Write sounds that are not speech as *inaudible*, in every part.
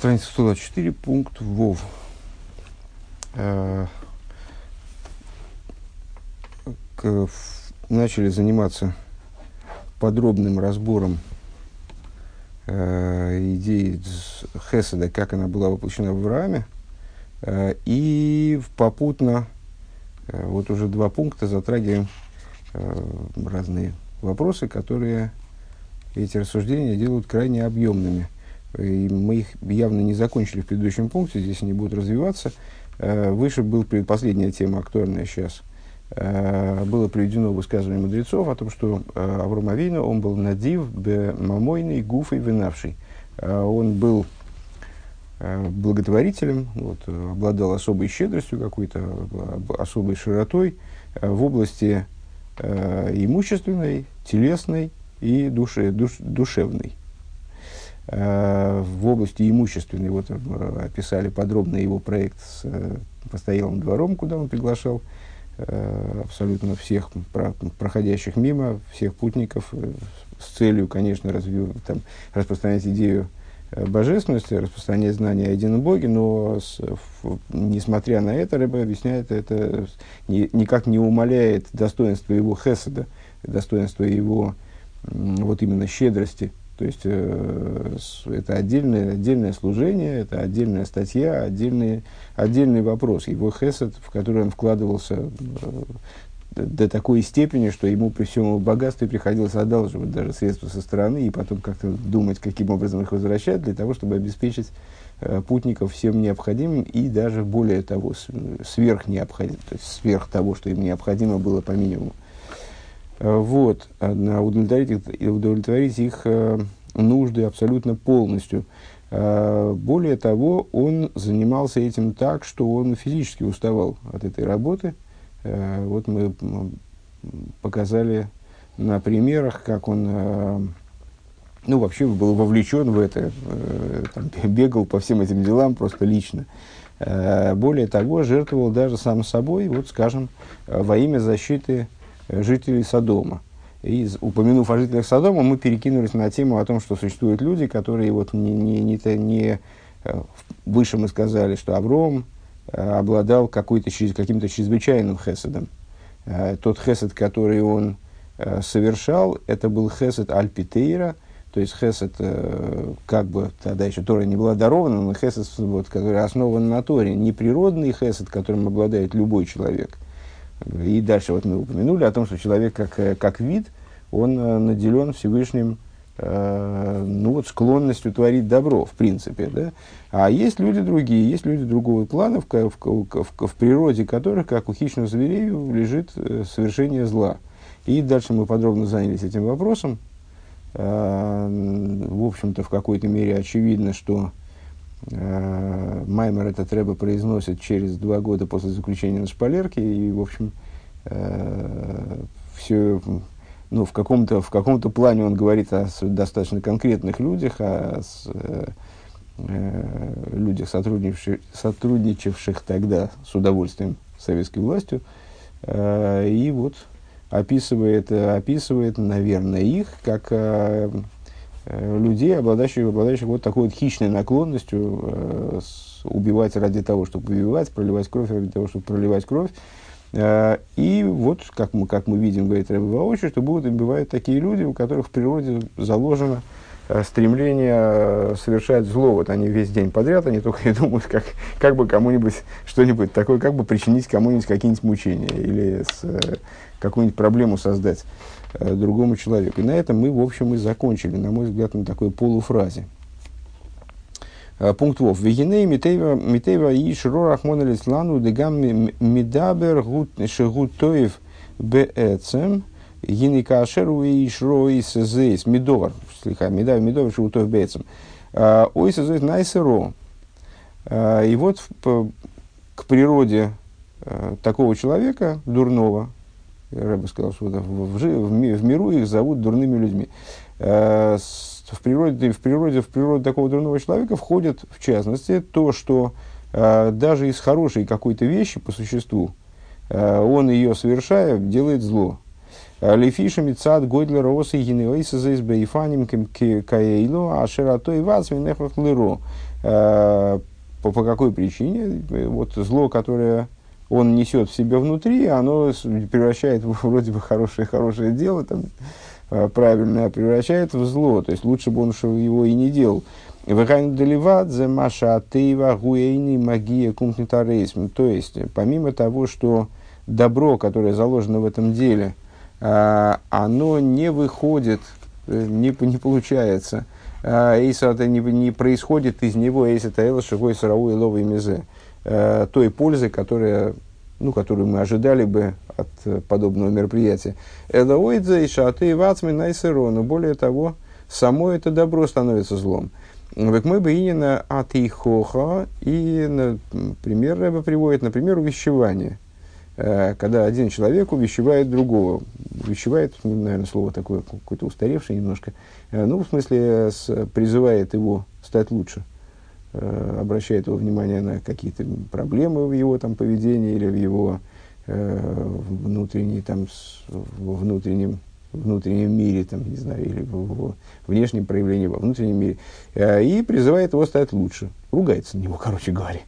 Страница 124, пункт ВОВ. Э, начали заниматься подробным разбором э, идеи Хеседа, как она была воплощена в Аврааме, э, и попутно э, вот уже два пункта затрагиваем разные вопросы, которые эти рассуждения делают крайне объемными. И мы их явно не закончили в предыдущем пункте, здесь они будут развиваться. Э, выше был последняя тема, актуальная сейчас. Э, было приведено высказывание мудрецов о том, что э, Авром Авину, он был надив, мамойный, гуф и винавший. Он был благотворителем, вот, обладал особой щедростью какой-то, особой широтой в области имущественной, телесной и душе, душ, душевной. Э, в области имущественной, вот э, описали подробно его проект с э, постоялым двором, куда он приглашал абсолютно всех проходящих мимо, всех путников, с целью, конечно, развив, там, распространять идею божественности, распространять знания о едином Боге, но с, в, несмотря на это, Рэбе объясняет, это ни, никак не умаляет достоинства его хеседа, достоинства его вот именно щедрости. То есть э, это отдельное, отдельное служение, это отдельная статья, отдельный, отдельный вопрос. Его хесед, в который он вкладывался э, до такой степени, что ему при всем его богатстве приходилось одалживать даже средства со стороны и потом как-то думать, каким образом их возвращать, для того, чтобы обеспечить э, путников всем необходимым и даже более того, сверх необходим, то есть сверх того, что им необходимо было по минимуму. Э, вот, удовлетворить, удовлетворить их э, нужды абсолютно полностью. Э, более того, он занимался этим так, что он физически уставал от этой работы. Вот мы показали на примерах, как он ну, вообще был вовлечен в это, там, *laughs* бегал по всем этим делам просто лично. Более того, жертвовал даже сам собой, вот, скажем, во имя защиты жителей Содома. И упомянув о жителях Содома, мы перекинулись на тему о том, что существуют люди, которые вот не, не, не, не э, выше мы сказали, что Авром э, обладал какой-то, каким-то чрезвычайным хеседом. Э, тот хесед, который он совершал, это был хесед альпитейра, то есть хесед, как бы тогда еще Тора не была дарована, но хесед, вот, который основан на Торе, не природный хесед, которым обладает любой человек – и дальше вот мы упомянули о том, что человек как, э, как вид, он э, наделен Всевышним э, ну вот, склонностью творить добро, в принципе. Да? А есть люди другие, есть люди другого плана, в, в, в, в природе которых, как у хищных зверей, лежит совершение зла. И дальше мы подробно занялись этим вопросом. В общем-то, в какой-то мере очевидно, что Маймер этот треба произносит через два года после заключения на шпалерке, и, в общем, э, все, ну, в каком-то, в каком-то плане он говорит о достаточно конкретных людях, о с, э, э, людях, сотрудничавших, сотрудничавших тогда с удовольствием с советской властью, э, и вот описывает, описывает, наверное, их как Э, людей, обладающих, обладающих вот такой вот хищной наклонностью э, убивать ради того, чтобы убивать, проливать кровь ради того, чтобы проливать кровь. Э, и вот, как мы, как мы видим, говорит Рэбе воочию, что будут бывают такие люди, у которых в природе заложено э, стремление э, совершать зло. Вот они весь день подряд, они только и думают, как, как бы кому-нибудь что-нибудь такое, как бы причинить кому-нибудь какие-нибудь мучения или э, какую-нибудь проблему создать. Э, другому человеку. И на этом мы, в общем, и закончили, на мой взгляд, на такой полуфразе. Э, пункт Вов. Вегиней митейва и широ рахмон лислану дегам мидабер шегутоев беэцем гиника ашеру и шро и сезейс мидовар. Слиха, мидабер мидовар шегутоев беэцем. Э, ой сезейс найсеро. И вот к природе такого человека, дурного, Рэбе сказал, что в, в, в, миру их зовут дурными людьми. Э, в природе, в, природе, в природе такого дурного человека входит, в частности, то, что э, даже из хорошей какой-то вещи по существу, э, он ее совершая, делает зло. Лефишами цад гойдлер осы гинеойса за избейфаним каэйло, а широтой вас минехах лыро. По какой причине? Вот зло, которое он несет в себе внутри, оно превращает в *laughs* вроде бы хорошее, хорошее дело, там, правильное, превращает в зло. То есть лучше бы он его и не делал. То есть, помимо того, что добро, которое заложено в этом деле, а, оно не выходит, э, не, не получается, а, эйса это не, не происходит из него, эйса это эла шигой сарау и ловой мизе, э, той пользы, которая, ну, которую мы ожидали бы от э, подобного мероприятия. Это ойдзе и шаты и вацми найсеро, более того, само это добро становится злом. Век мы бы именно атихоха, и пример Рэба приводит, например, увещевание. Э, когда один человек увещевает другого. Увещевает, ну, наверное, слово такое, какое-то устаревшее немножко. Э, ну, в смысле, призывает его стать лучше. Обращает его внимание на какие-то проблемы в его там, поведении или в его внутренней, там, внутреннем внутреннем мире, там, не знаю, или в, в внешнем проявлении во внутреннем мире, э, и призывает его стать лучше. Ругается на него, *laughs* короче говоря.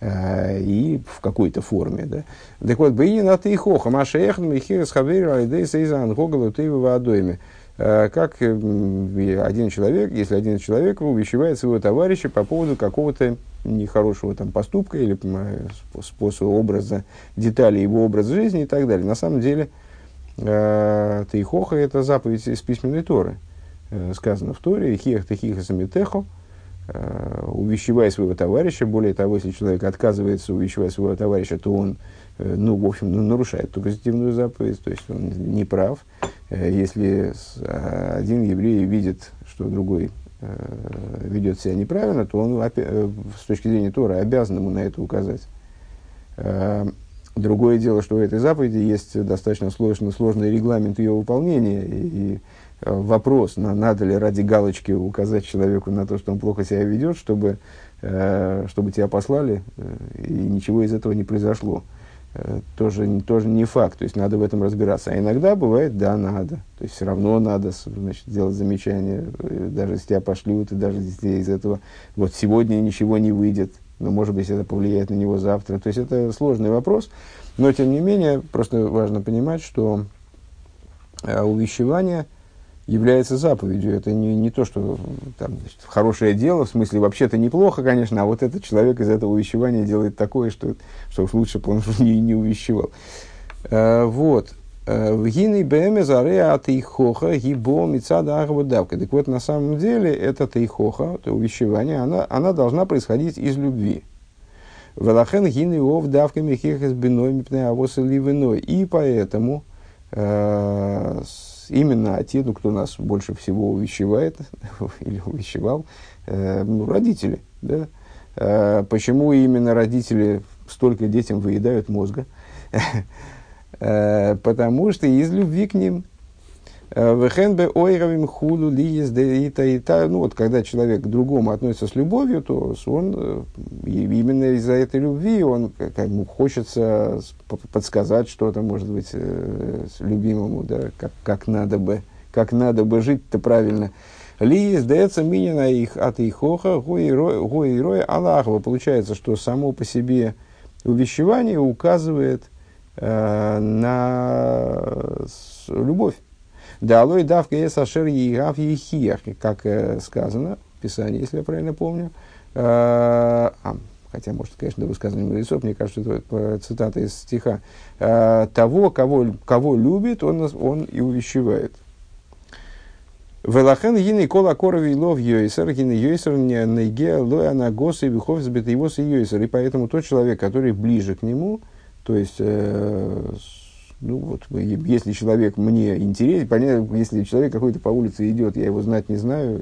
Э, и в какой-то форме, да. Так вот, бейни на ты хоха, маша эхн, михирас хавейр, айдей сейзан, гоголу, ты в адойме. Э, как один человек, если один человек увещевает своего товарища по поводу какого-то нехорошего там, поступка или способа образа, детали его образа жизни и так далее. На самом деле, Э, Тейхоха – это заповедь из письменной Торы. Э, сказано в Торе, «Хиях техиха самитехо», э, увещевай своего товарища. Более того, если человек отказывается увещевать своего товарища, то он, ну, в общем, ну, нарушает ту позитивную заповедь, то есть он не прав. Если один еврей видит, что другой ведет себя неправильно, то он с точки зрения Тора обязан ему на это указать. Другое дело, что у этой заповеди есть достаточно сложный, сложный регламент ее выполнения. И, э, вопрос, на, надо ли ради галочки указать человеку на то, что он плохо себя ведет, чтобы, э, чтобы тебя послали, э, и ничего из этого не произошло. Э, тоже, тоже не факт, то есть надо в этом разбираться. А иногда бывает, да, надо. То есть все равно надо значит, делать замечания, э, даже если тебя пошлют, и даже если из этого вот сегодня ничего не выйдет, но, может быть, это повлияет на него завтра. То есть, это сложный вопрос. Но, тем не менее, просто важно понимать, что э, увещевание является заповедью. Это не, не то, что там, значит, хорошее дело, в смысле, вообще-то неплохо, конечно, а вот этот человек из этого увещевания делает такое, что, что уж лучше бы он *laughs* не, не увещевал. Э, вот. Э, в гины бэме заре от ихоха гибо мицада давка. Так вот, на самом деле, это тейхоха, это увещевание, она, она должна происходить из любви. Велахен гины ов давка михехес биной мипне авос. И поэтому э, именно те, ну, кто нас больше всего увещевает, *laughs* или увещевал, э, ну, родители. Да? Э, почему именно родители столько детям выедают мозга? *laughs* Э, потому что из любви к ним. Э, Вехенбе ойровим худу ли и та и та. Ну вот, когда человек к другому относится с любовью, то он э, именно из-за этой любви он ему хочется подсказать что-то, может быть, любимому, да, как, как надо бы, как надо бы жить-то правильно. Ли сдается минина их от ихоха гоироя Аллахова. Получается, что само по себе увещевание указывает Э, на любовь. Да, алой давка ес ашер егав ехиях, как э, сказано в Писании, если я правильно помню. Э, а, хотя, может, конечно, высказывание мудрецов, мне кажется, это цитата из стиха. того, кого, кого любит, он, он и увещевает. Велахен гины кола корови лов йойсер, гины йойсер неге лоя на госы вихов сбит его йойсер. И поэтому тот человек, который ближе к нему, то есть, э, ну вот, если человек мне интересен, понятно, если человек какой-то по улице идет, я его знать не знаю,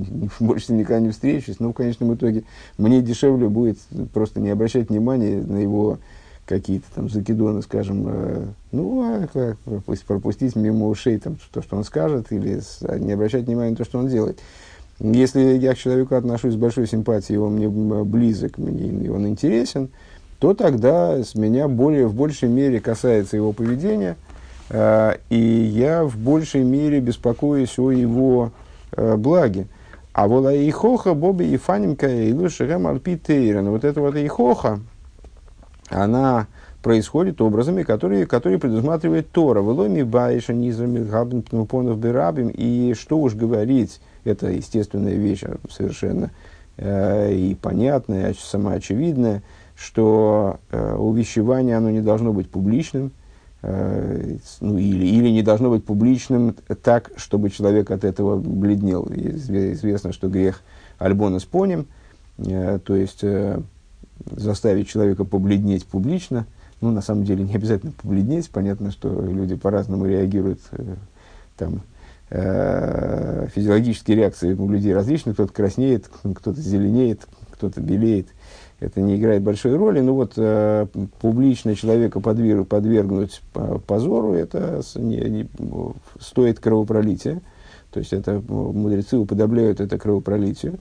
*laughs* больше с ним никогда не встречусь, но в конечном итоге мне дешевле будет просто не обращать внимания на его какие-то там закидоны, скажем, э, ну, а как, пропустить, пропустить мимо ушей там, то, что он скажет, или а не обращать внимания на то, что он делает. Если я к человеку отношусь с большой симпатией, он мне близок, мне, он интересен, то тогда с меня более, в большей мере касается его поведения, э, и я в большей мере беспокоюсь о его э, благе. А вола ихоха боби и фанимка и лушерем альпитейрен. Вот это вот ихоха, она происходит образами, которые, которые предусматривает Тора. Веломи байша низрами габн пнупонов берабим. И что уж говорить, это естественная вещь совершенно э, и понятная, самоочевидная, что э, увещевание оно не должно быть публичным, э, ну, или, или не должно быть публичным так, чтобы человек от этого бледнел. Известно, что грех Альбона с э, то есть э, заставить человека побледнеть публично – ну, на самом деле, не обязательно побледнеть. Понятно, что люди по-разному реагируют. Э, там, э, физиологические реакции у людей различны. Кто-то краснеет, кто-то зеленеет, кто-то белеет. Это не играет большой роли. Но вот э, публично человека подверг, подвергнуть позору, это не, не, стоит кровопролития. То есть это мудрецы уподобляют это кровопролитию.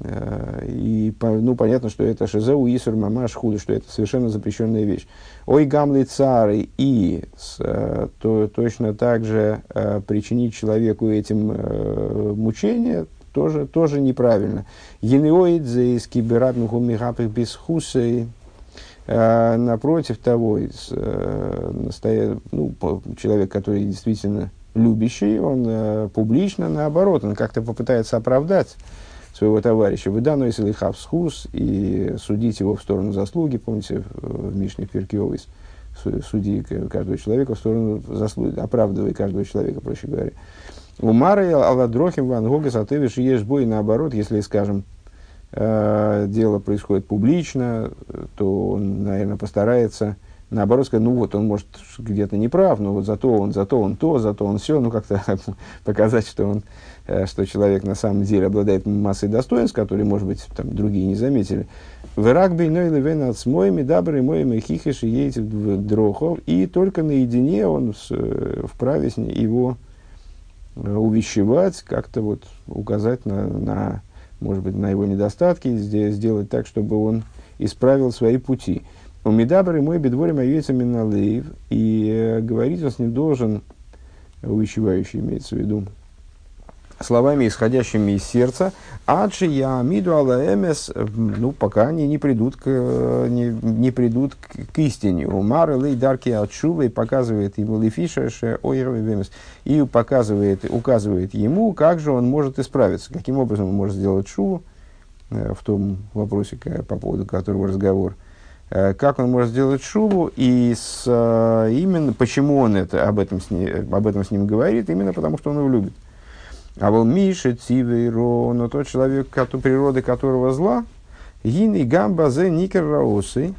Э, и ну, понятно, что это шизеу исур мамаш худу, что это совершенно запрещенная вещь. Ой гамли цары и э, то, точно так же э, причинить человеку этим э, мучение тоже, тоже неправильно. Енеоидзе из кибераднуху мигапых без хусей. Э, напротив того, из, э, ну, человек, который действительно любящий, он э, публично, наоборот, он как-то попытается оправдать своего товарища, выдану если хавсхус, и судить его в сторону заслуги, помните, в Мишне Перкиовис, суди каждого человека в сторону заслуги, оправдывай каждого человека, проще говоря. У Мары Алладрохим Ван Гога Сатевиш ешь бой наоборот, если, скажем, э, дело происходит публично, то он, наверное, постарается наоборот сказать, ну вот он может где-то не прав, но вот зато он, зато он то, зато он все, ну как-то *laughs* показать, что он Э, что человек на самом деле обладает массой достоинств, которые, может быть, там, другие не заметили. Веракбей ной левен от смоями дабры моими хихиш и едет дрохов, и только наедине он э, вправе его увещевать, как-то вот указать на, на, может быть, на его недостатки, сделать так, чтобы он исправил свои пути. У Медабры мой бедворим аюется миналеев, и говорить он ним должен, увещевающий имеется в виду, словами, исходящими из сердца, аджи я миду алаэмес, ну, пока они не придут к, не, не придут к, к истине. Умар лей дарки отшува и показывает ему лифишеше ойровый и показывает, указывает ему, как же он может исправиться, каким образом он может сделать шуву, э, в том вопросе, по поводу которого разговор, э, как он может сделать шубу и с, э, именно почему он это, об, этом с ним, об этом с ним говорит, именно потому что он его любит. А вот Миша Цивейро, но тот человек, природы которого зла, Гин и Гамба зе Никер Раосы,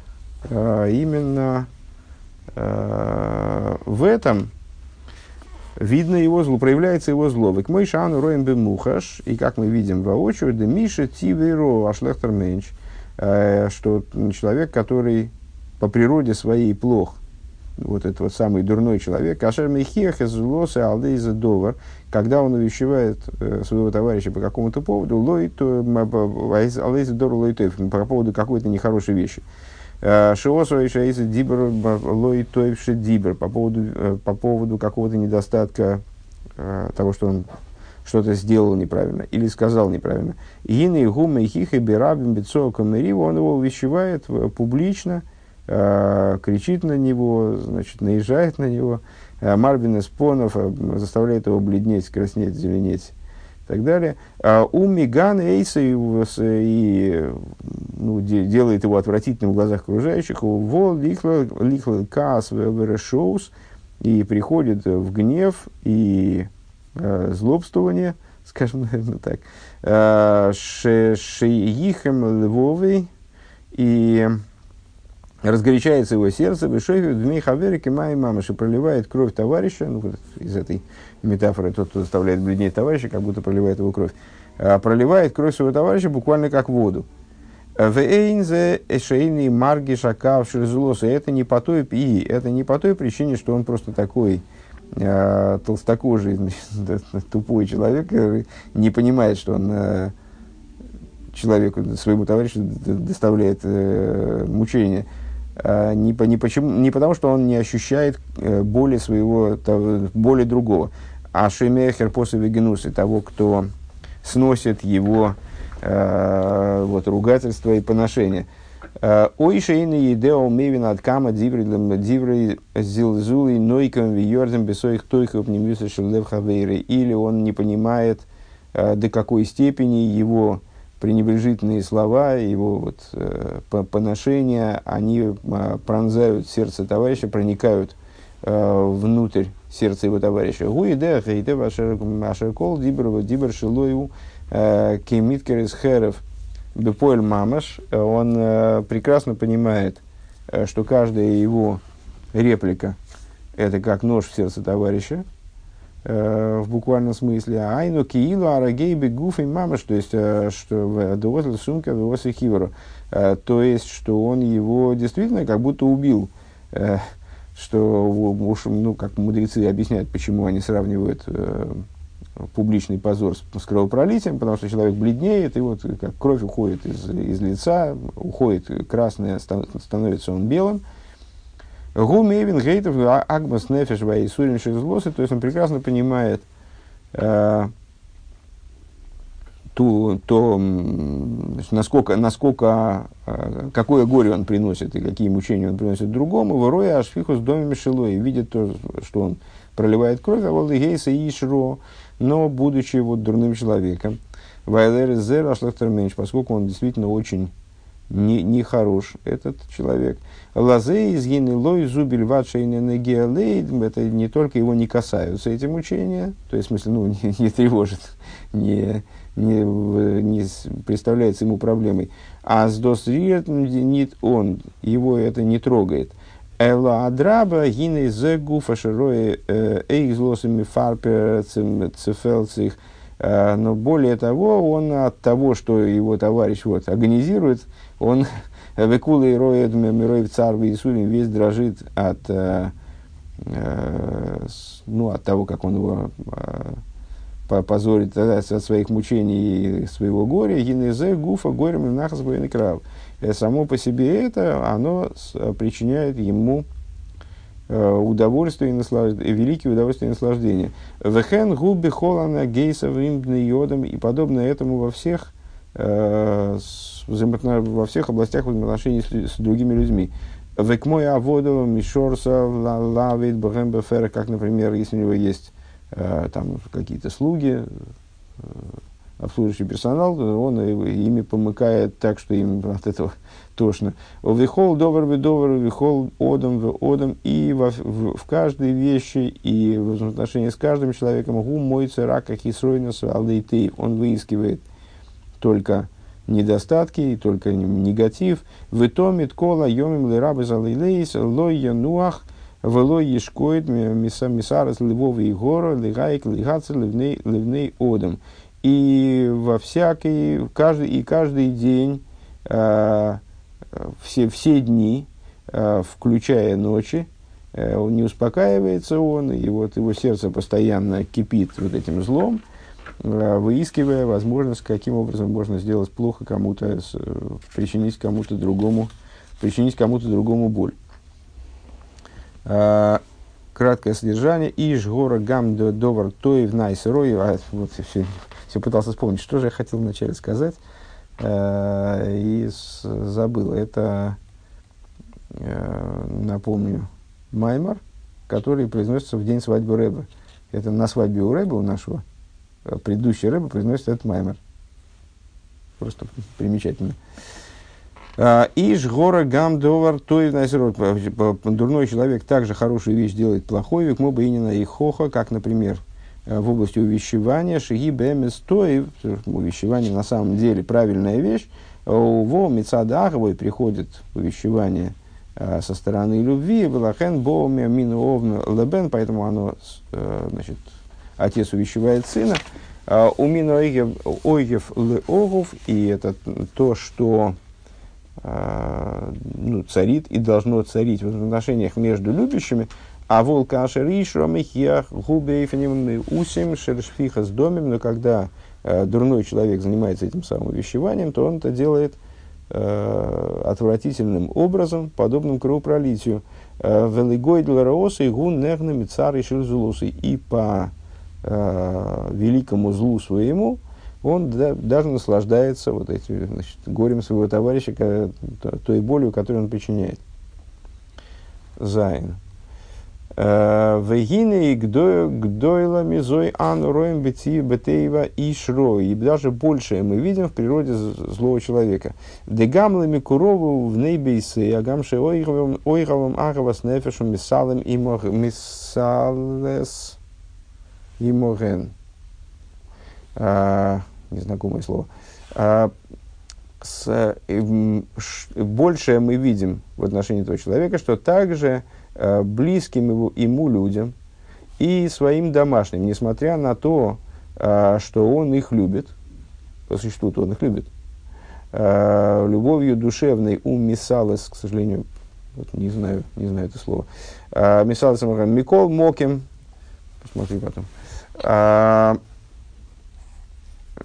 а, именно а, в этом видно его зло, проявляется его зло. Век мой шану роем мухаш, и как мы видим воочию, да Миша Цивейро ашлехтер менч, а, что человек, который по природе своей плох, вот этот вот самый дурной человек, Ашер Михех из Лоса Алдейза Довар, когда он увещевает э, своего товарища по какому-то поводу, то, Алдейза Довар лой по поводу какой-то нехорошей вещи. Э, Шиосу Шаиса Дибер лой тойвши Дибер по поводу, э, по поводу какого-то недостатка того, что он что-то сделал неправильно или сказал неправильно. Ины гумы хихи бирабим бицо он его увещевает публично, кричит на него, значит, наезжает на него. Э, Марбин Эспонов э, заставляет его бледнеть, краснеть, зеленеть и так далее. У Мигана Эйса и, и ну, де, делает его отвратительным в глазах окружающих. Вол лихла каас шоус и приходит в гнев и э, злобствование, *laughs* скажем, наверное, так. Шеихем львовый и разгорячается его сердце, вышофи дмей хаверики май мамаши проливает кровь товарища, ну, из этой метафоры, тот, кто заставляет бледнеть товарища, как будто проливает его кровь, а, проливает кровь своего товарища буквально как воду. Вейнзе эшейни марги шакав шерзулоса. Это не по той и это не по той причине, что он просто такой э, толстокожий, *laughs* тупой человек, не понимает, что он э, человеку, своему товарищу доставляет э, мучение. А, не, по, не, почему, не потому, что он не ощущает э, боли своего, боли другого, а шемехер после вегенусы, того, кто сносит его э, вот, ругательство и поношение. Э, Ой, шейны едео мевин от кама диврей зилзулей нойком виордем бесоих тойхов немюса шелев хавейры. Или он не понимает, э, до какой степени его пренебрежительные слова, его вот, э, поношения, они э, пронзают сердце товарища, проникают э, внутрь сердца его товарища. Гуи де хейте ашеркол дибр дибр шилою э, кемиткер из херев бепоэль мамаш. Он э, прекрасно понимает, э, что каждая его реплика это как нож в сердце товарища, в буквальном смысле. Айну киилу арагей бегуф и мамаш, то есть, что в довозил сумка в хиверу. То есть, что он его действительно как будто убил что, ну, как мудрецы объясняют, почему они сравнивают э, публичный позор с, с кровопролитием, потому что человек бледнеет, и вот как кровь уходит из, из лица, уходит красное, становится он белым. Гумевин гейтов а, агмас нефеш ваисурин шизлосы, то есть он прекрасно понимает э, ту, то, насколько, насколько, а, какое горе он приносит и какие мучения он приносит другому, ашфиху с домом Мишелой, видит то, что он проливает кровь, а волдыгейса и ишро, но будучи вот дурным человеком, вайлер зер ашлахтерменш, поскольку он действительно очень не, не хорош, этот человек. Лазей из лой зубель ватшейнен это не только его не касаются, эти мучения, то есть, в смысле, ну, *laughs* не, не тревожит, не, не, не представляется ему проблемой. А с досриет он, его это не трогает. Эла адраба гиней зе гуфа широе э, эйх злосами фарпер цефелцих. Э, но более того, он от того, что его товарищ вот, организирует, он векула и роет мирой в царь весь дрожит от, э, ну, от того, как он его позорит от своих мучений и своего горя, гинезе гуфа горем нахас крав. Э, само по себе это, оно причиняет ему э, удовольствие и наслаждение, великие удовольствие и наслаждение. Вехен губи холана гейса йодом и подобное этому во всех, э, во всех областях взаимоотношений с, с другими людьми. Век мой аводу мишорса лавит бхэмбефер, как, например, если у него есть Э, там какие-то слуги, э, обслуживающий персонал, он ими помыкает так, что им от этого тошно. Вихол довар вы довар, вихол одам в одам, и во, в, в каждой вещи, и в отношении с каждым человеком, гум мой царака хисройнас алдейтей, он выискивает только недостатки, и только негатив. В итоме кола йомим лерабы залейлейс, лой януах – Вело ешкоид мисарас львова и гора, лигайк, лигацер, ливней одам. И во всякий, каждый, и каждый день, э, все, все дни, э, включая ночи, э, не успокаивается он, и вот его сердце постоянно кипит вот этим злом, выискивая возможность, каким образом можно сделать плохо кому-то, причинить кому-то другому, причинить кому-то другому боль. А, краткое содержание. Иш гора гам довар тоев найс рой. А, вот все, все пытался вспомнить, что же я хотел вначале сказать. А, и забыл. Это, а, напомню, Маймар, который произносится в день свадьбы Рэба. Это на свадьбе у Рэба, у нашего предыдущего Рэба, произносится этот Маймар. Просто примечательно. А, Иш гора гам довар то и Дурной человек также хорошую вещь делает плохой, век мы бы и хоха, как, например, э, в области увещевания, шиги бэмес тоев, увещевание на самом деле правильная вещь, во мецадаховой приходит увещевание э, со стороны любви, велахен боме мину лебен, поэтому оно, э, значит, отец увещевает сына, у мину ойгев леогов, и это то, что Э, ну, царит и должно царить в отношениях между любящими, а волка ашериш ромихиях губейфаним усим шершфиха с домем, но когда э, дурной человек занимается этим самым вещеванием, то он это делает отвратительным образом, подобным кровопролитию. Велигой для и гун нернами царь и шельзулусы. И по э, великому злу своему, он да, даже наслаждается вот этим, значит, горем своего товарища, той болью, которую он причиняет. Зайн. Э, Вегины и гдойла мизой ан роем бетеева и шро. И даже большее мы видим в природе злого человека. Дегамлами курову в нейбейсы, агамши ойховым агавас нефешем мисалем и мисалес и моген. А, незнакомое слово. А, с, большее мы видим в отношении этого человека, что также Э, близким его, ему людям и своим домашним, несмотря на то, э, что он их любит, по существу он их любит, э, любовью душевной у Мисалес, к сожалению, вот не знаю, не знаю это слово, Мисалес Микол Моким, посмотри потом,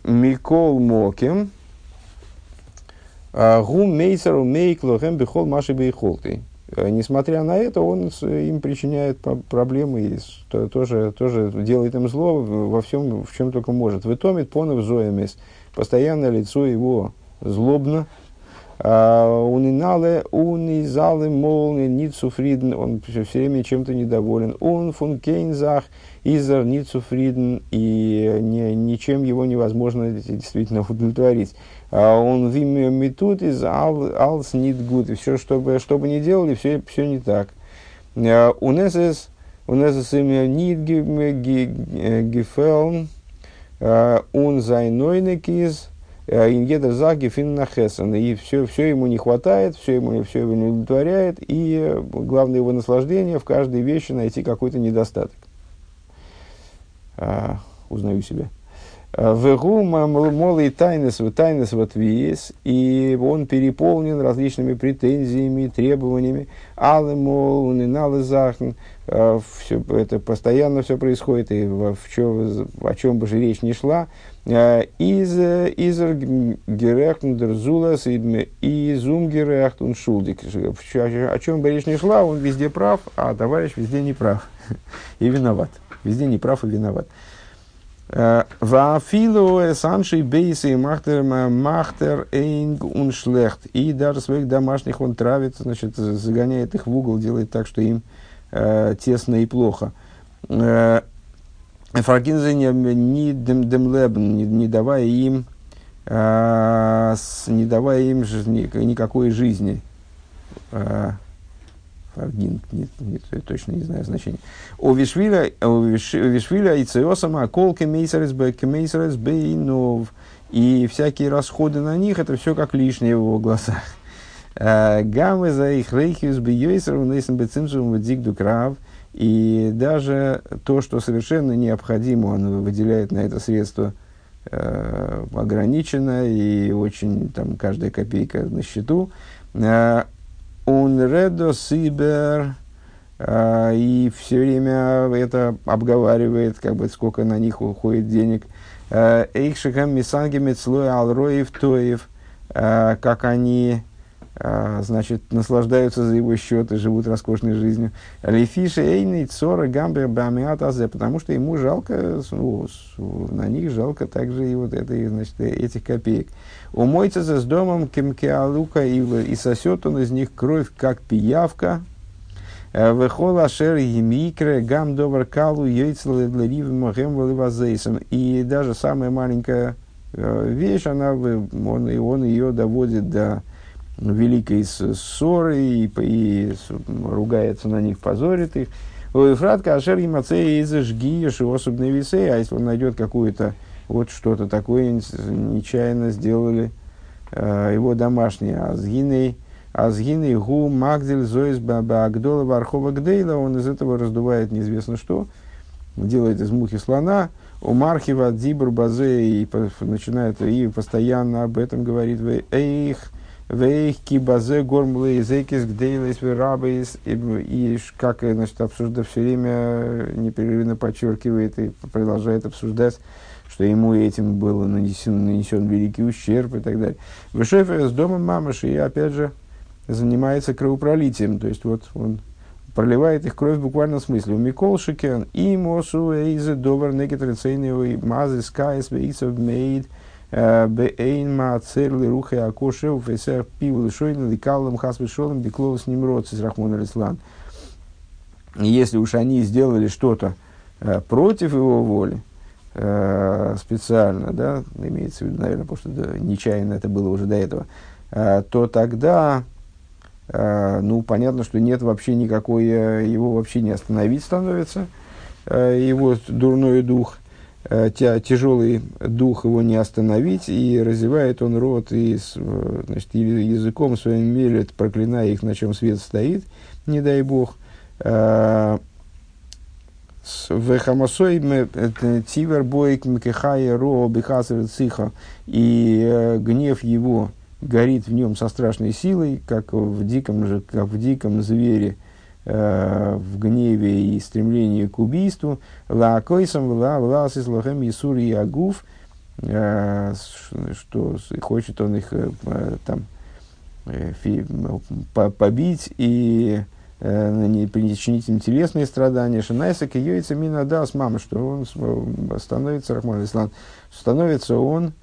Микол Моким, Гум Мейсеру Мейклохем Бихол Маши Бейхолты. Э, несмотря на это, он им причиняет проблемы и тоже, тоже делает им зло во всем, в чем только может. Вытомит понов зоемес. Постоянно лицо его злобно. Унинале, унизалы, молны, ницуфриден. Он все, время чем-то недоволен. Он функейнзах, изер, ницуфриден. И не, ничем его невозможно действительно удовлетворить. А он метут из алс нит гуд. И все, что бы, что бы ни делали, все, все не так. А, у нас у нас имя нит гефелн, он зайнойнекиз, ингедер за гефин нахесен. И все, все ему не хватает, все, ему, все его не удовлетворяет. И главное его наслаждение в каждой вещи найти какой-то недостаток. А, узнаю себя. Вегу молый тайнес в тайнес вот виес, и он переполнен различными претензиями, требованиями. Але мол, не налезахн, все это постоянно все происходит, и в чем, о чем бы же речь не шла. Из изер герехтн дерзулас и зум герехтн шулдик. О чем бы речь не шла, он везде прав, а товарищ везде не прав *laughs* и виноват. Везде не прав и виноват. Вафилу санши бейсы махтер махтер эйнг уншлехт. И даже своих домашних он травит, значит, загоняет их в угол, делает так, что им э, тесно и плохо. Фаргинзе не демлебн, не давая им, э, не давая им никакой жизни. Э, Фаргин, нет, нет, точно не знаю значения. У Вишвиля, у Вишвиля и Циосама, колки мейсерес мейсерес бейнов. И всякие расходы на них, это все как лишнее в его глазах. Э, Гамы за их рейхиус бейойсер, унесен бецимсум дигду крав. И даже то, что совершенно необходимо, он выделяет на это средство э, ограничено, и очень там каждая копейка на счету. Э, он редо сибер, и все время это обговаривает, как бы сколько на них уходит денег. Эйхшихам мисанги мецлой алроев тоев, как они значит, наслаждаются за его счет и живут роскошной жизнью. Лефиша эйный цора гамбер бамиатазе, потому что ему жалко, ну, на них жалко также и вот это, значит, этих копеек. Умоется с домом кемкеалука и, сосет он из них кровь, как пиявка. Э, Вехол ашер емикре гам довар калу йойцел мохем И даже самая маленькая э, вещь, она, он, он ее доводит до великой ссоры и, и ругается на них, позорит их. Фратка ашер емацея из жги, особенные весы, а если он найдет какую-то вот что-то такое нечаянно сделали э, его домашние. Азгиней, азгиней гу магдиль зоис багдола вархова гдейла, он из этого раздувает неизвестно что, делает из мухи слона, у Мархива Дзибр Базе и начинает и постоянно об этом говорит. Эйх, вейх гормлы языкис гдейлес верабейс и как значит обсуждает все время непрерывно подчеркивает и продолжает обсуждать что ему этим был нанесен, нанесен великий ущерб и так далее. Вышефер с домом мамаши и опять же занимается кровопролитием, то есть вот он проливает их кровь в буквальном смысле. Микол Шикен и Мосу Эйзе Довар Некитрицейный Мазы Скайс Вейсов Мейд Бейнма церли рухи акошев фесер пивл шойн ликалом хасвешолом бикловс немродцис рахмон алислан. Если уж они сделали что-то против его воли, специально, да, имеется в виду, наверное, потому что нечаянно это было уже до этого, то тогда Э, ну, понятно, что нет вообще никакой, э, его вообще не остановить становится, э, его дурной дух, тяжелый дух его не остановить, и развивает он рот, и значит, языком своим мелет, проклиная их, на чем свет стоит, не дай бог. Вехамасой тивер бойк мкехая ро бихасер циха, и гнев его, горит в нем со страшной силой, как в диком, же, как в диком звере, э, в гневе и стремлении к убийству. Ла койсам ла влас из лохем Исур и Агуф, э, что хочет он их э, там э, побить и э, причинить им телесные страдания. Шинайса киёйца мина дас мама, что он становится, Рахман Ислам, становится он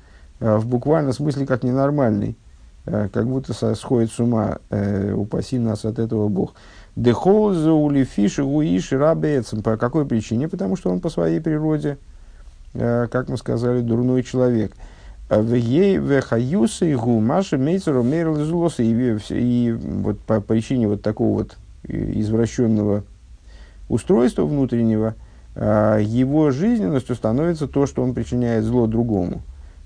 э, в буквальном смысле как ненормальный. Э, как будто сходит с ума, э, упаси нас от этого Бог. Дехолзу улифиши уиши рабецем. По какой причине? Потому что он по своей природе, э, как мы сказали, дурной человек. В ей вехаюса и гу маши мейцеру мерил и, и вот по причине вот такого вот извращенного устройства внутреннего, его жизненностью становится то, что он причиняет зло другому.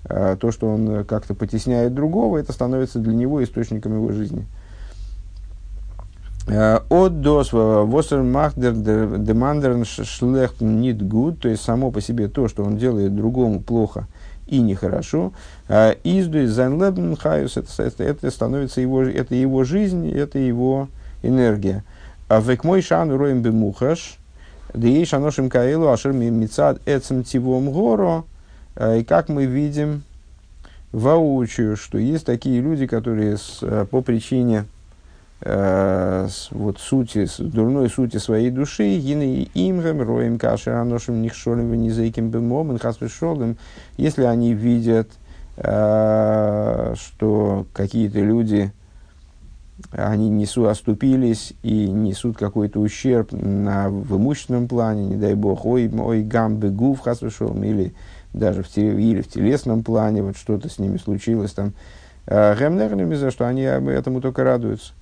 А, то, что он э, как-то потесняет другого, это становится для него источником его жизни. А, אָט דאָס וואָס ער מאַכט דער דעם אַנדערן שלעכט ניט גוט, то есть само по себе то, что он делает другому плохо и нехорошо. А, איז דאָס זײַן לעבן חיות, это становится его, это его жизнь, это его энергия. А век мой шан роем бемухаш, да ей шаношим каэлу ашер мицад эцем тивом горо, Э, и как мы видим воочию, что есть такие люди, которые с, э, по причине э, вот, сути, дурной сути своей души, гины имгам, роем каши, аношим нихшолем, венизейким бемом, инхасвешолем, если они видят, э, что какие-то люди, они несут, оступились и несут какой-то ущерб на, в имущественном плане, не дай бог, ой, ой гам бегу в хасвешолем, или даже в, или в телесном плане, вот что-то с ними случилось там. Гемнерными за что они этому только радуются.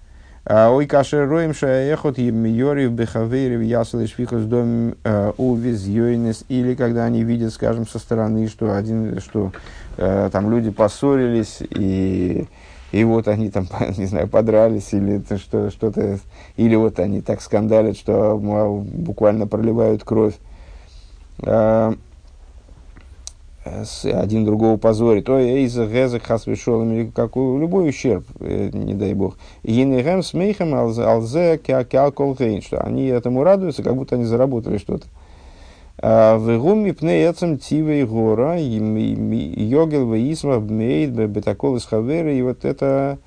А, ой, кашер роем шаехот йори в бехавере в ясале швихос дом э, увез йойнес. Или когда они видят, скажем, со стороны, что, один, что э, там люди поссорились, и, и вот они там, *laughs* не знаю, подрались, или что, что-то, или вот они так скандалят, что буквально проливают кровь. Один другого позорит, ой, эйза гезек хасвешолом, или какой, любой ущерб, э, не дай бог. Енегем смейхем алзе кеалкол что они этому радуются, как будто они заработали что-то. А в гуми пне эцем тивей гора, йогел веисма бмейд бетакол из хаверы, и вот это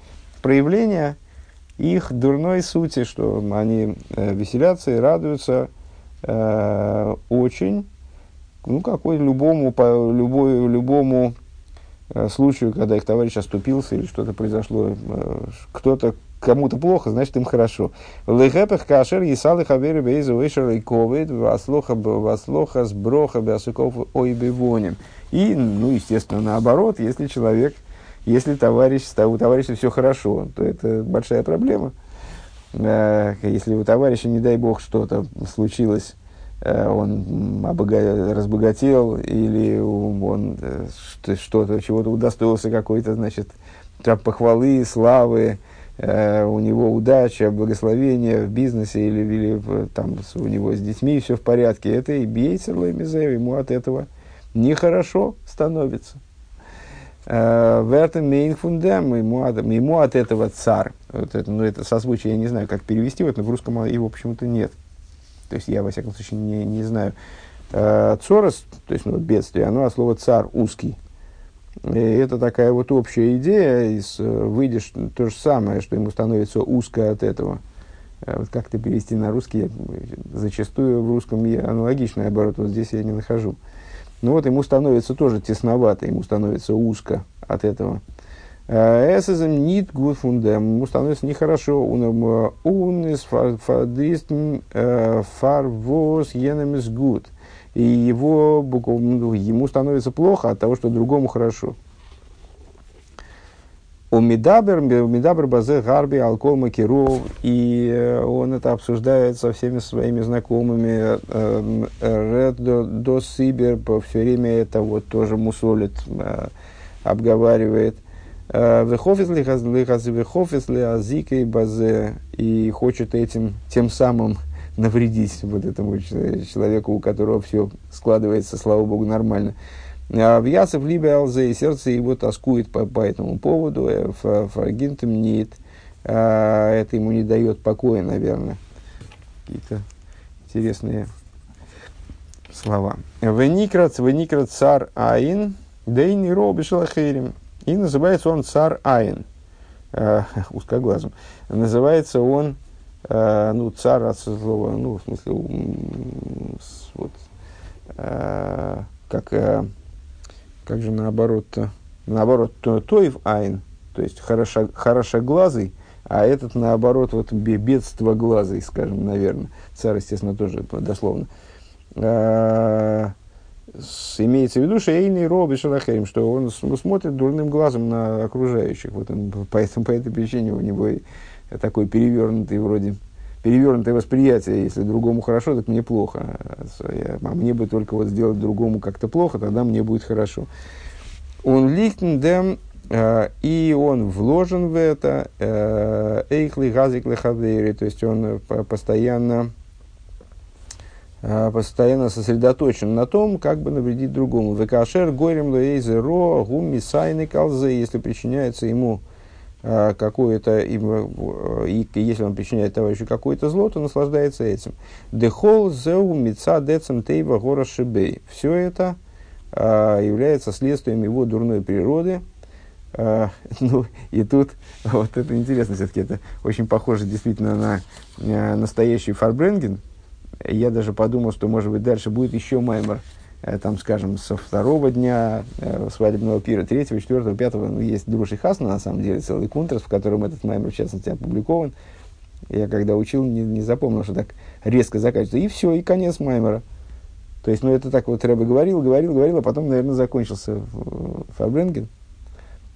проявление их дурной сути, что они э, веселятся и радуются э, очень, ну, какой любому, по, любой, любому э, случаю, когда их товарищ оступился или что-то произошло, э, кто-то кому-то плохо, значит им хорошо. Лехепех кашер есалы хавери бейзу вешер и ковид васлоха васлоха сброха бясуков ой бивоним. И, ну, естественно, наоборот, если человек, если товарищ, у товарища все хорошо, то это большая проблема. Э, если у товарища, не дай бог, что-то случилось он обога... разбогател или он э, что-то, чего-то удостоился какой-то, значит, похвалы, славы, э, у него удача, благословение в бизнесе или, или там у него с детьми все в порядке, это и бейся ему от этого нехорошо становится. В этом мейнфундем ему от, ему от этого царь. Вот это, ну, это созвучие, я не знаю, как перевести, вот, но в русском его почему-то нет. То есть я, во всяком случае, не, не знаю. Э, цорос, то есть ну, бедствие, оно от слова цар узкий. И это такая вот общая идея, из, э, выйдешь то же самое, что ему становится узко от этого. Э, вот как это перевести на русский, зачастую в русском аналогичный оборот, вот здесь я не нахожу. Ну вот ему становится тоже тесновато, ему становится узко от этого. Эсэзэм нит гуд фундем, ему становится нехорошо. Он из фадистм фарвоз енемис гуд. И его, ему становится плохо от того, что другому хорошо. ומדבר, מדבר בזה הרבה אל כל מכיריו, и э, он это обсуждает со всеми своими знакомыми. Э, רעדט דאָס איבער все время это вот тоже мусолит, э, обговаривает. בזה, и хочет этим тем самым навредить вот этому человеку, у которого все складывается, слава богу, нормально. А в Ясов либо Алзе, и сердце его тоскует по, по этому поводу, э, фрагинтом нет, а, это ему не дает покоя, наверное. Какие-то интересные слова. Веникрат, веникрат цар Айн, дейни роби шалахерим. И называется он цар Айн, э, *laughs* узкоглазым. Называется он, э, ну, цар от слова, ну, в смысле, вот, э, как э, как же наоборот-то? Наоборот, то, тоев айн, то есть хорошо, хорошоглазый, а этот, наоборот, вот бедство глазый, скажем, наверное. Царь, естественно, тоже дословно. С, имеется в виду шейный роби шалахерим, что он смотрит дурным глазом на окружающих. Вот он, *laughs* поэтому по этой причине у него такой перевернутый вроде перевернутое восприятие, если другому хорошо, так мне плохо. А мне бы только вот сделать другому как-то плохо, тогда мне будет хорошо. Он лихтендем, э, и он вложен в это, э, эйхли газик лехавери, то есть он э, постоянно, постоянно сосредоточен на том, как бы навредить другому. Векашер горем лоэйзе ро гуми сайны калзе, если причиняется ему а, какое-то, и, и если он причиняет товарищу какое-то зло, то наслаждается этим. Дехол зеу мица децем тейва гора шибей. Все это является следствием его дурной природы. *laughs* Ну, и тут, вот это интересно все-таки, это очень похоже действительно на настоящий фарбренген. Я даже подумал, что, может быть, дальше будет еще маймер Э, там, скажем, со второго дня э, свадебного пира, третьего, четвертого, пятого, ну, есть Друши Хасна, на самом деле, целый кунтрас, в котором этот маймер, в частности, опубликован. Я когда учил, не, не запомнил, что так резко заканчивается. И все, и конец маймера. То есть, ну, это так вот Рэбе говорил, говорил, говорил, а потом, наверное, закончился Фарбренген.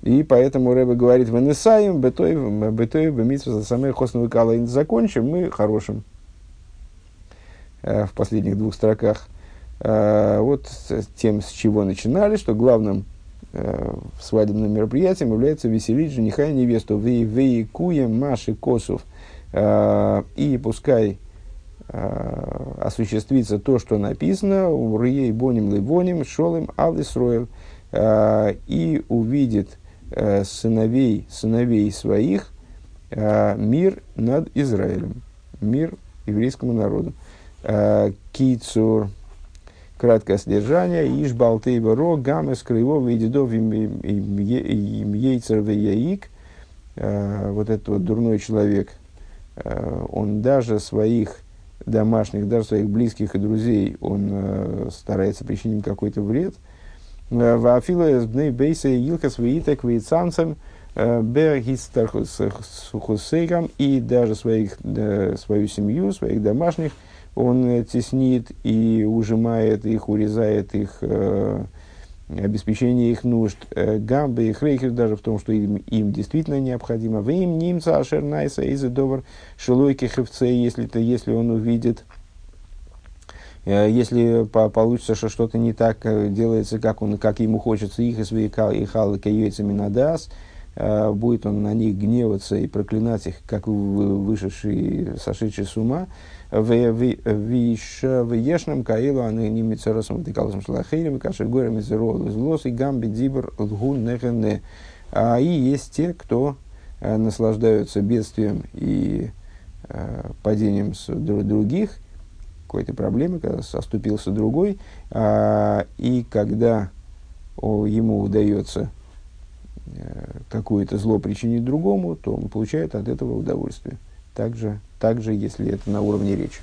И поэтому Рэбе говорит, «Венесаем, бетой, бетой, бемитсва, самой хосновой кала». Закончим мы хорошим. Э, в последних двух строках – Э, вот тем, с чего начинали, что главным э, свадебным мероприятием является веселить жениха и невесту. Вейкуем Маши Косов. И пускай осуществится то, что написано, Урьей Боним Ливоним, Шолем Алисроев, и увидит сыновей, сыновей своих мир над Израилем, мир еврейскому народу. Э, Кицур, краткое содержание. Иш балты ро и дедов им яйцер яик. Э, вот этот вот дурной человек, э, он даже своих домашних, даже своих близких и друзей, он старается причинить какой-то вред. Вафила бней бейса илка свиитек вейцанцем бергистархусейкам и даже своих, свою семью, своих домашних – он э, теснит и ужимает их, урезает их э, обеспечение их нужд, э, гамбы и хрейхер даже в том, что им, им действительно необходимо. Вы им немца ашер найса из довар шелойки хевце, если, то, если он увидит, э, если по, получится, что что-то не так делается, как, он, как ему хочется, их и свои и халы каюйцами надас, будет он на них гневаться и проклинать их, как вышедший, сошедший с ума, Вишным Каилу, они не мицеросом декалосом шлахирим, кашер горем из злос и гамби дибр лгун нехене. А и есть те, кто э, наслаждаются бедствием и э, падением с других, какой-то проблемы, когда оступился другой, а, и когда ему удается э, какое-то зло причинить другому, то он получает от этого удовольствие также, также если это на уровне речи.